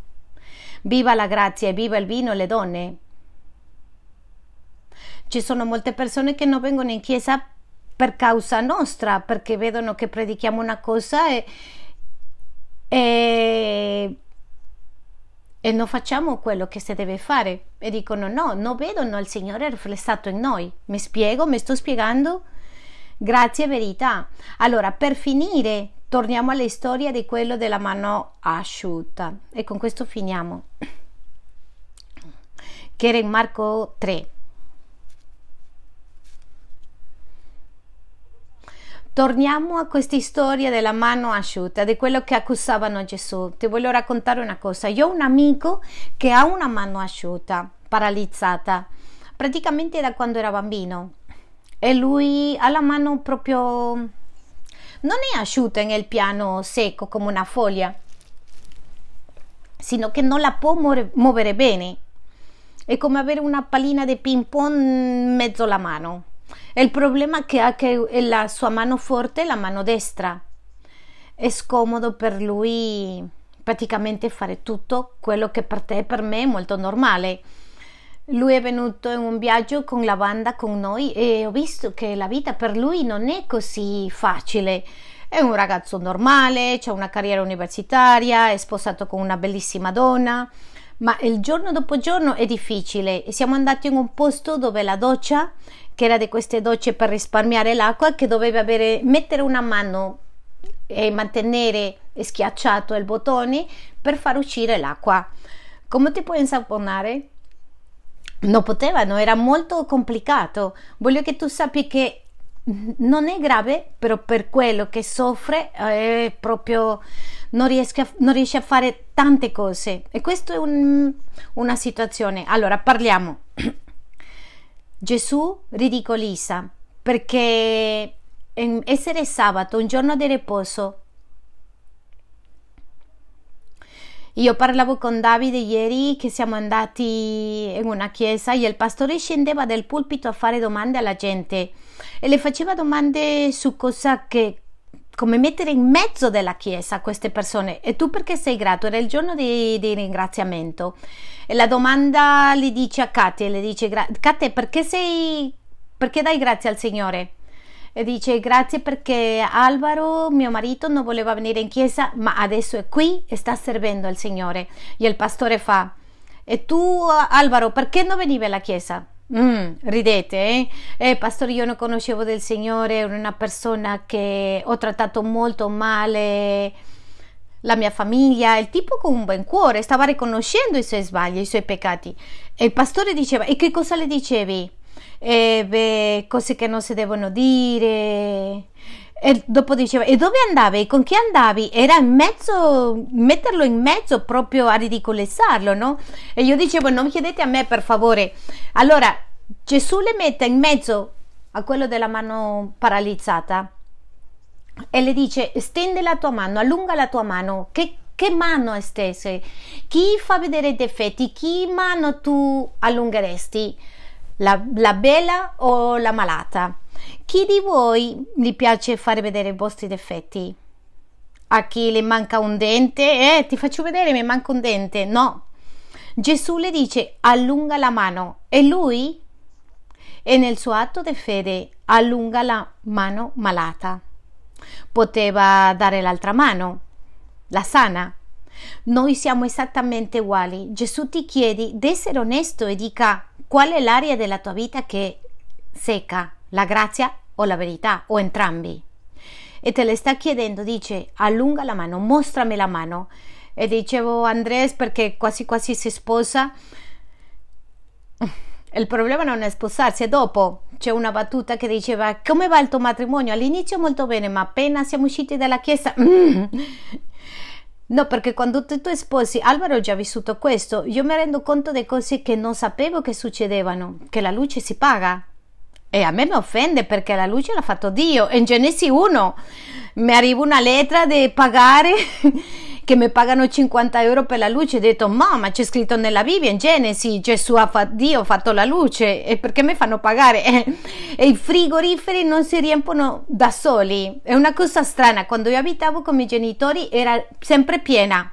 Viva la grazia e viva il vino e le donne. Ci sono molte persone che non vengono in chiesa per causa nostra, perché vedono che predichiamo una cosa e, e e non facciamo quello che si deve fare e dicono no, non vedono il Signore riflessato in noi. Mi spiego, mi sto spiegando? Grazie verità. Allora, per finire, torniamo alla storia di quello della mano asciutta e con questo finiamo. Che era in Marco 3. Torniamo a questa storia della mano asciutta, di quello che accusavano Gesù. Ti voglio raccontare una cosa. Io ho un amico che ha una mano asciutta, paralizzata, praticamente da quando era bambino. E lui ha la mano proprio... non è asciutta nel piano secco come una foglia, sino che non la può muovere bene. È come avere una pallina di ping pong in mezzo alla mano il problema che ha che la sua mano forte la mano destra. È scomodo per lui praticamente fare tutto quello che per te e per me è molto normale. Lui è venuto in un viaggio con la banda con noi e ho visto che la vita per lui non è così facile. È un ragazzo normale, ha una carriera universitaria, è sposato con una bellissima donna, ma il giorno dopo giorno è difficile. Siamo andati in un posto dove la doccia, che era di queste docce per risparmiare l'acqua, che doveva avere, mettere una mano e mantenere schiacciato il bottone per far uscire l'acqua. Come ti puoi insaponare? Non potevano, era molto complicato. Voglio che tu sappi che non è grave, però per quello che soffre è proprio non riesce a, non riesce a fare tante cose e questa è un, una situazione. Allora parliamo. Gesù ridicolizza perché essere sabato, un giorno di riposo. Io parlavo con Davide ieri che siamo andati in una chiesa e il pastore scendeva dal pulpito a fare domande alla gente e le faceva domande su cosa che come mettere in mezzo della chiesa queste persone. E tu perché sei grato? Era il giorno di, di ringraziamento. E la domanda gli dice a Katia le dice Katia perché sei perché dai grazie al Signore? E dice grazie perché Alvaro mio marito non voleva venire in chiesa ma adesso è qui e sta servendo al Signore. E il pastore fa e tu Alvaro perché non venivi alla chiesa Mm, ridete, eh? eh? Pastore, io non conoscevo del Signore, ero una persona che ho trattato molto male la mia famiglia, il tipo con un buon cuore, stava riconoscendo i suoi sbagli, i suoi peccati. E il pastore diceva, e che cosa le dicevi? Eh, beh, cose che non si devono dire. E dopo diceva, e dove andavi? Con chi andavi? Era in mezzo, metterlo in mezzo proprio a ridicolizzarlo, no? E io dicevo, non chiedete a me per favore. Allora, Gesù le mette in mezzo a quello della mano paralizzata e le dice, stende la tua mano, allunga la tua mano. Che, che mano stese? Chi fa vedere i difetti? Chi mano tu allungheresti? La, la bella o la malata? Chi di voi gli piace fare vedere i vostri difetti? A chi le manca un dente? Eh, ti faccio vedere, mi manca un dente. No. Gesù le dice allunga la mano e lui, e nel suo atto di fede, allunga la mano malata. Poteva dare l'altra mano, la sana. Noi siamo esattamente uguali. Gesù ti chiede di essere onesto e dica qual è l'area della tua vita che secca la grazia o la verità o entrambi. E te le sta chiedendo, dice allunga la mano, mostrami la mano. E dicevo Andres perché quasi quasi si sposa. Il problema non è sposarsi, è dopo. C'è una battuta che diceva come va il tuo matrimonio? All'inizio molto bene, ma appena siamo usciti dalla chiesa... No, perché quando tu, tu sposi, Alvaro ha già vissuto questo, io mi rendo conto di cose che non sapevo che succedevano, che la luce si paga, e a me mi offende perché la luce l'ha fatto Dio. In Genesi 1 mi arriva una lettera di pagare che mi pagano 50 euro per la luce. Ho detto, mamma, c'è scritto nella Bibbia in Genesi, Gesù ha fatto, Dio ha fatto la luce e perché mi fanno pagare? E, i frigoriferi non si riempiono da soli. È una cosa strana. Quando io abitavo con i miei genitori era sempre piena.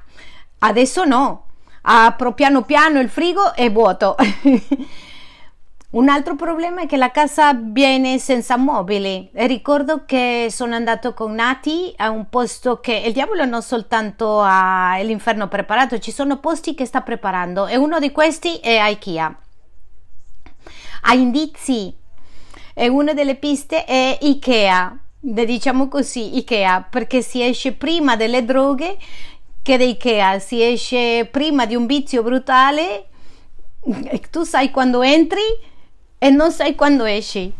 Adesso no. Apro piano piano il frigo è vuoto. Un altro problema è che la casa viene senza mobili. Ricordo che sono andato con Nati a un posto che il diavolo non soltanto ha l'inferno preparato, ci sono posti che sta preparando e uno di questi è IKEA. Ha indizi e una delle piste è IKEA, diciamo così, IKEA, perché si esce prima delle droghe che da IKEA, si esce prima di un vizio brutale e tu sai quando entri e non sai quando esci.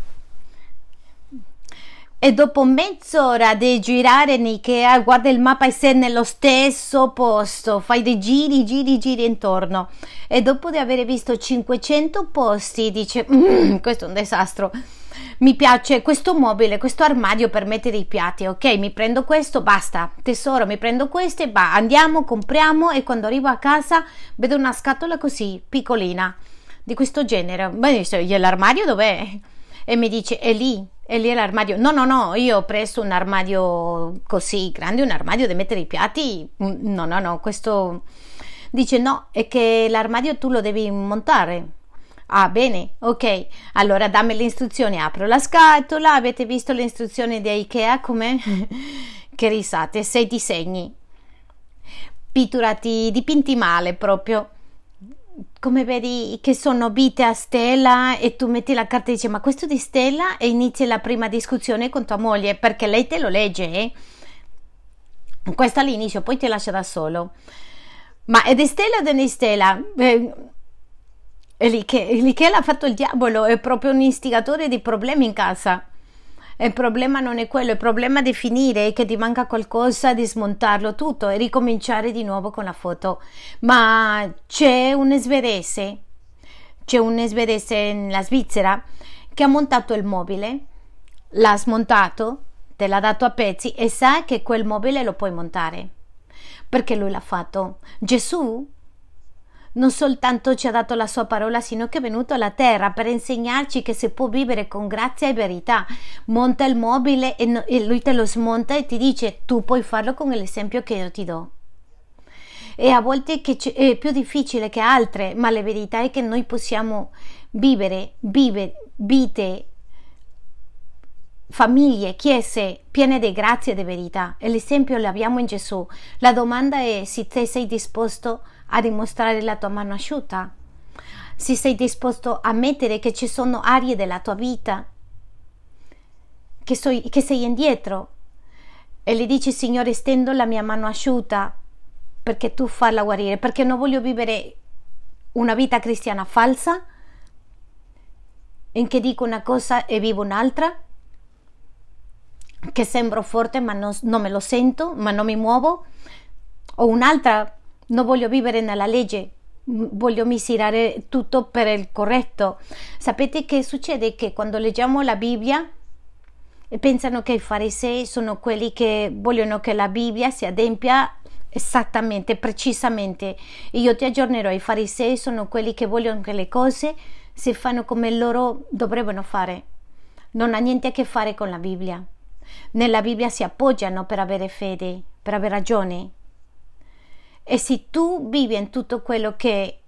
E dopo mezz'ora di girare in Ikea, guarda il mappa e sei nello stesso posto, fai dei giri, giri, giri intorno. E dopo di aver visto 500 posti, dice: mm, Questo è un disastro. Mi piace questo mobile, questo armadio per mettere i piatti. Ok, mi prendo questo, basta. Tesoro, mi prendo questo e va. Andiamo, compriamo. E quando arrivo a casa vedo una scatola così piccolina di questo genere. Beh, l'armadio dov'è? E mi dice, è lì, è lì l'armadio. No, no, no, io ho preso un armadio così grande, un armadio da mettere i piatti. Mm, no, no, no, questo... Dice no, è che l'armadio tu lo devi montare. Ah, bene, ok. Allora dammi le istruzioni. Apro la scatola. Avete visto le istruzioni di Ikea come? che risate, sei disegni pitturati, dipinti male proprio. Come vedi che sono vite a stella e tu metti la carta e dici ma questo di stella e inizi la prima discussione con tua moglie perché lei te lo legge eh? questo all'inizio poi ti lascia da solo ma è di stella o di stella? Eh, è lì che, è lì che l'ha fatto il diavolo è proprio un istigatore di problemi in casa il problema non è quello, il problema è definire che ti manca qualcosa, di smontarlo tutto e ricominciare di nuovo con la foto. Ma c'è un svedese, c'è un svedese nella Svizzera che ha montato il mobile, l'ha smontato, te l'ha dato a pezzi e sa che quel mobile lo puoi montare. Perché lui l'ha fatto. Gesù non soltanto ci ha dato la sua parola, sino che è venuto alla terra per insegnarci che si può vivere con grazia e verità. Monta il mobile e, no, e lui te lo smonta e ti dice tu puoi farlo con l'esempio che io ti do. E a volte è più difficile che altre, ma la verità è che noi possiamo vivere, vivere vite famiglie, chiese piene di grazia e di verità. E l'esempio l'abbiamo in Gesù. La domanda è se te sei disposto a dimostrare la tua mano asciutta, se sei disposto a mettere che ci sono aree della tua vita che, so, che sei indietro e le dici Signore stendo la mia mano asciutta perché tu farla guarire, perché non voglio vivere una vita cristiana falsa in che dico una cosa e vivo un'altra che sembro forte ma non, non, me lo sento, ma non mi muovo, o un'altra, non voglio vivere nella legge, voglio misurare tutto per il corretto. Sapete che succede? Che quando leggiamo la Bibbia pensano che i farisei sono quelli che vogliono che la Bibbia si adempia esattamente, precisamente. E io ti aggiornerò, i farisei sono quelli che vogliono che le cose si fanno come loro dovrebbero fare. Non ha niente a che fare con la Bibbia. Nella Bibbia si appoggiano per avere fede, per avere ragione. E se tu vivi in tutto quello che,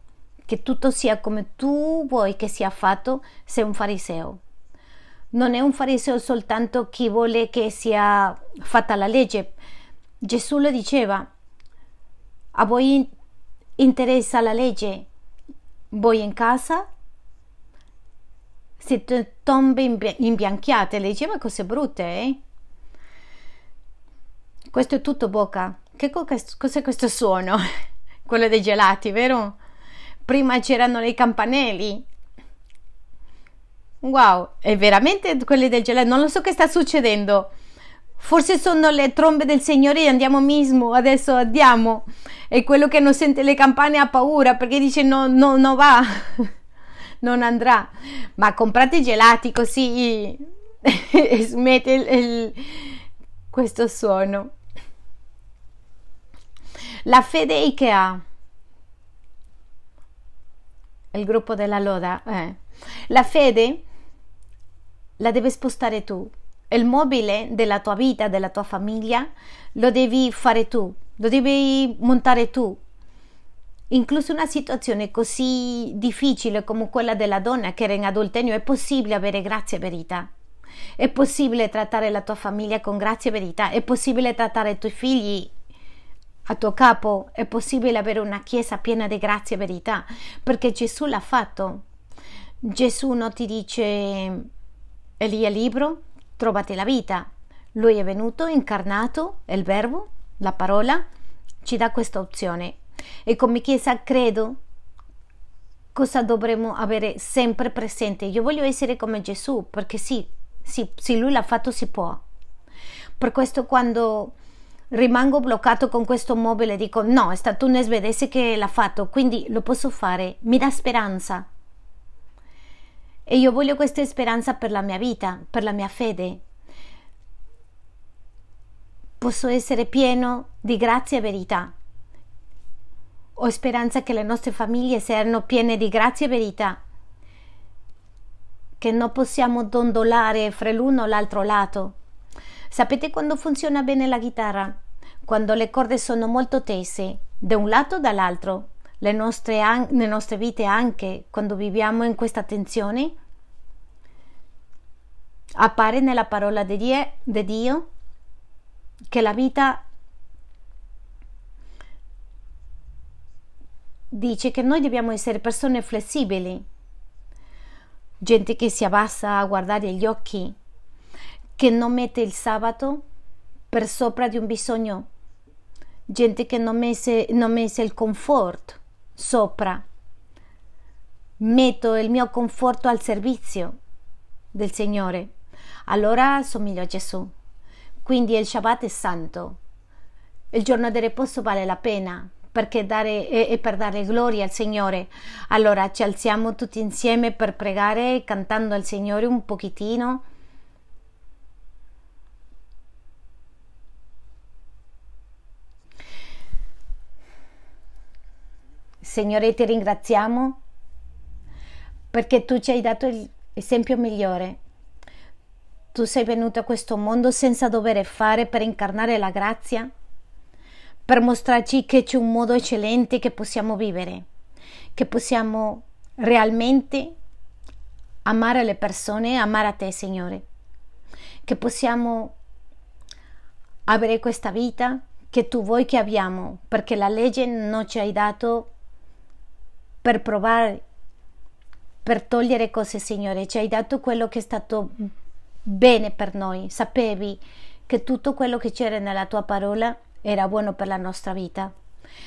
che tutto sia come tu vuoi che sia fatto, sei un fariseo. Non è un fariseo soltanto chi vuole che sia fatta la legge. Gesù lo diceva, a voi interessa la legge, voi in casa siete tombe imbianchiate, le diceva cose brutte, eh? Questo è tutto bocca. Che cos'è questo suono? Quello dei gelati, vero? Prima c'erano i campanelli. Wow, è veramente quelli del gelato. Non lo so che sta succedendo. Forse sono le trombe del Signore e andiamo mismo. Adesso andiamo. E quello che non sente le campane ha paura perché dice no, no, no va. non andrà. Ma comprate gelati così smette il, il, questo suono. La fede Ikea, il gruppo della Loda, eh. la fede la devi spostare tu. Il mobile della tua vita, della tua famiglia, lo devi fare tu, lo devi montare tu. Incluso una situazione così difficile come quella della donna che era in adulterio, è possibile avere grazia e verità. È possibile trattare la tua famiglia con grazia e verità. È possibile trattare i tuoi figli a tuo capo è possibile avere una chiesa piena di grazia e verità, perché Gesù l'ha fatto. Gesù non ti dice il libro, trovate la vita. Lui è venuto, incarnato, è il verbo, la parola, ci dà questa opzione. E come chiesa credo cosa dovremmo avere sempre presente. Io voglio essere come Gesù, perché sì, sì, se lui l'ha fatto si può. Per questo quando rimango bloccato con questo mobile, dico no, è stato un svedese che l'ha fatto, quindi lo posso fare, mi dà speranza. E io voglio questa speranza per la mia vita, per la mia fede. Posso essere pieno di grazia e verità. Ho speranza che le nostre famiglie siano piene di grazia e verità, che non possiamo dondolare fra l'uno o l'altro lato Sapete quando funziona bene la chitarra? Quando le corde sono molto tese, da un lato o dall'altro. Le nostre, le nostre vite anche, quando viviamo in questa tensione? Appare nella parola di Dio, di Dio che la vita dice che noi dobbiamo essere persone flessibili, gente che si abbassa a guardare gli occhi, che non mette il sabato per sopra di un bisogno, gente che non mette, non mette il comfort sopra. Metto il mio conforto al servizio del Signore. Allora somiglio a Gesù. Quindi il Shabbat è santo. Il giorno del riposo vale la pena perché dare, e, e per dare gloria al Signore. Allora ci alziamo tutti insieme per pregare cantando al Signore un pochettino. Signore, ti ringraziamo perché tu ci hai dato l'esempio migliore. Tu sei venuto a questo mondo senza dover fare per incarnare la grazia per mostrarci che c'è un modo eccellente che possiamo vivere, che possiamo realmente amare le persone, amare a te, Signore, che possiamo avere questa vita che tu vuoi che abbiamo, perché la legge non ci hai dato per provare, per togliere cose, Signore, ci hai dato quello che è stato bene per noi, sapevi che tutto quello che c'era nella tua parola era buono per la nostra vita.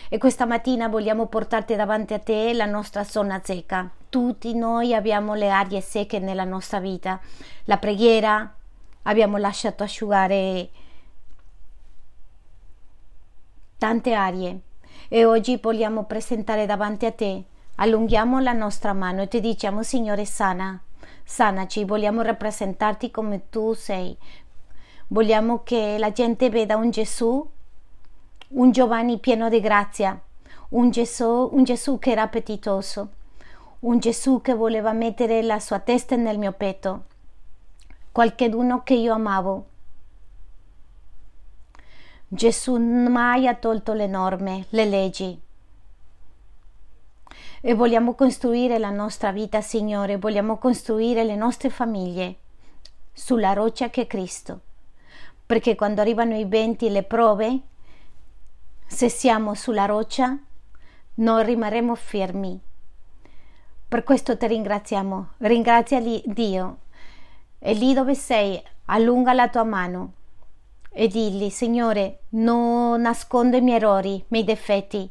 E questa mattina vogliamo portarti davanti a te la nostra zona secca. Tutti noi abbiamo le arie secche nella nostra vita. La preghiera, abbiamo lasciato asciugare tante arie e oggi vogliamo presentare davanti a te. Allunghiamo la nostra mano e ti diciamo Signore sana, sanaci, vogliamo rappresentarti come tu sei. Vogliamo che la gente veda un Gesù un Giovanni pieno di grazia, un Gesù, un Gesù che era appetitoso, un Gesù che voleva mettere la sua testa nel mio petto, qualcheduno che io amavo. Gesù mai ha tolto le norme, le leggi. E vogliamo costruire la nostra vita, Signore, vogliamo costruire le nostre famiglie sulla roccia che è Cristo. Perché quando arrivano i venti e le prove, se siamo sulla roccia, non rimarremo fermi. Per questo ti ringraziamo. Ringrazia Dio. E lì dove sei, allunga la tua mano e digli, Signore, non nascondo i miei errori, i miei difetti.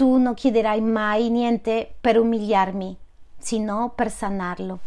Tu non chiederai mai niente per umiliarmi, sino per sanarlo.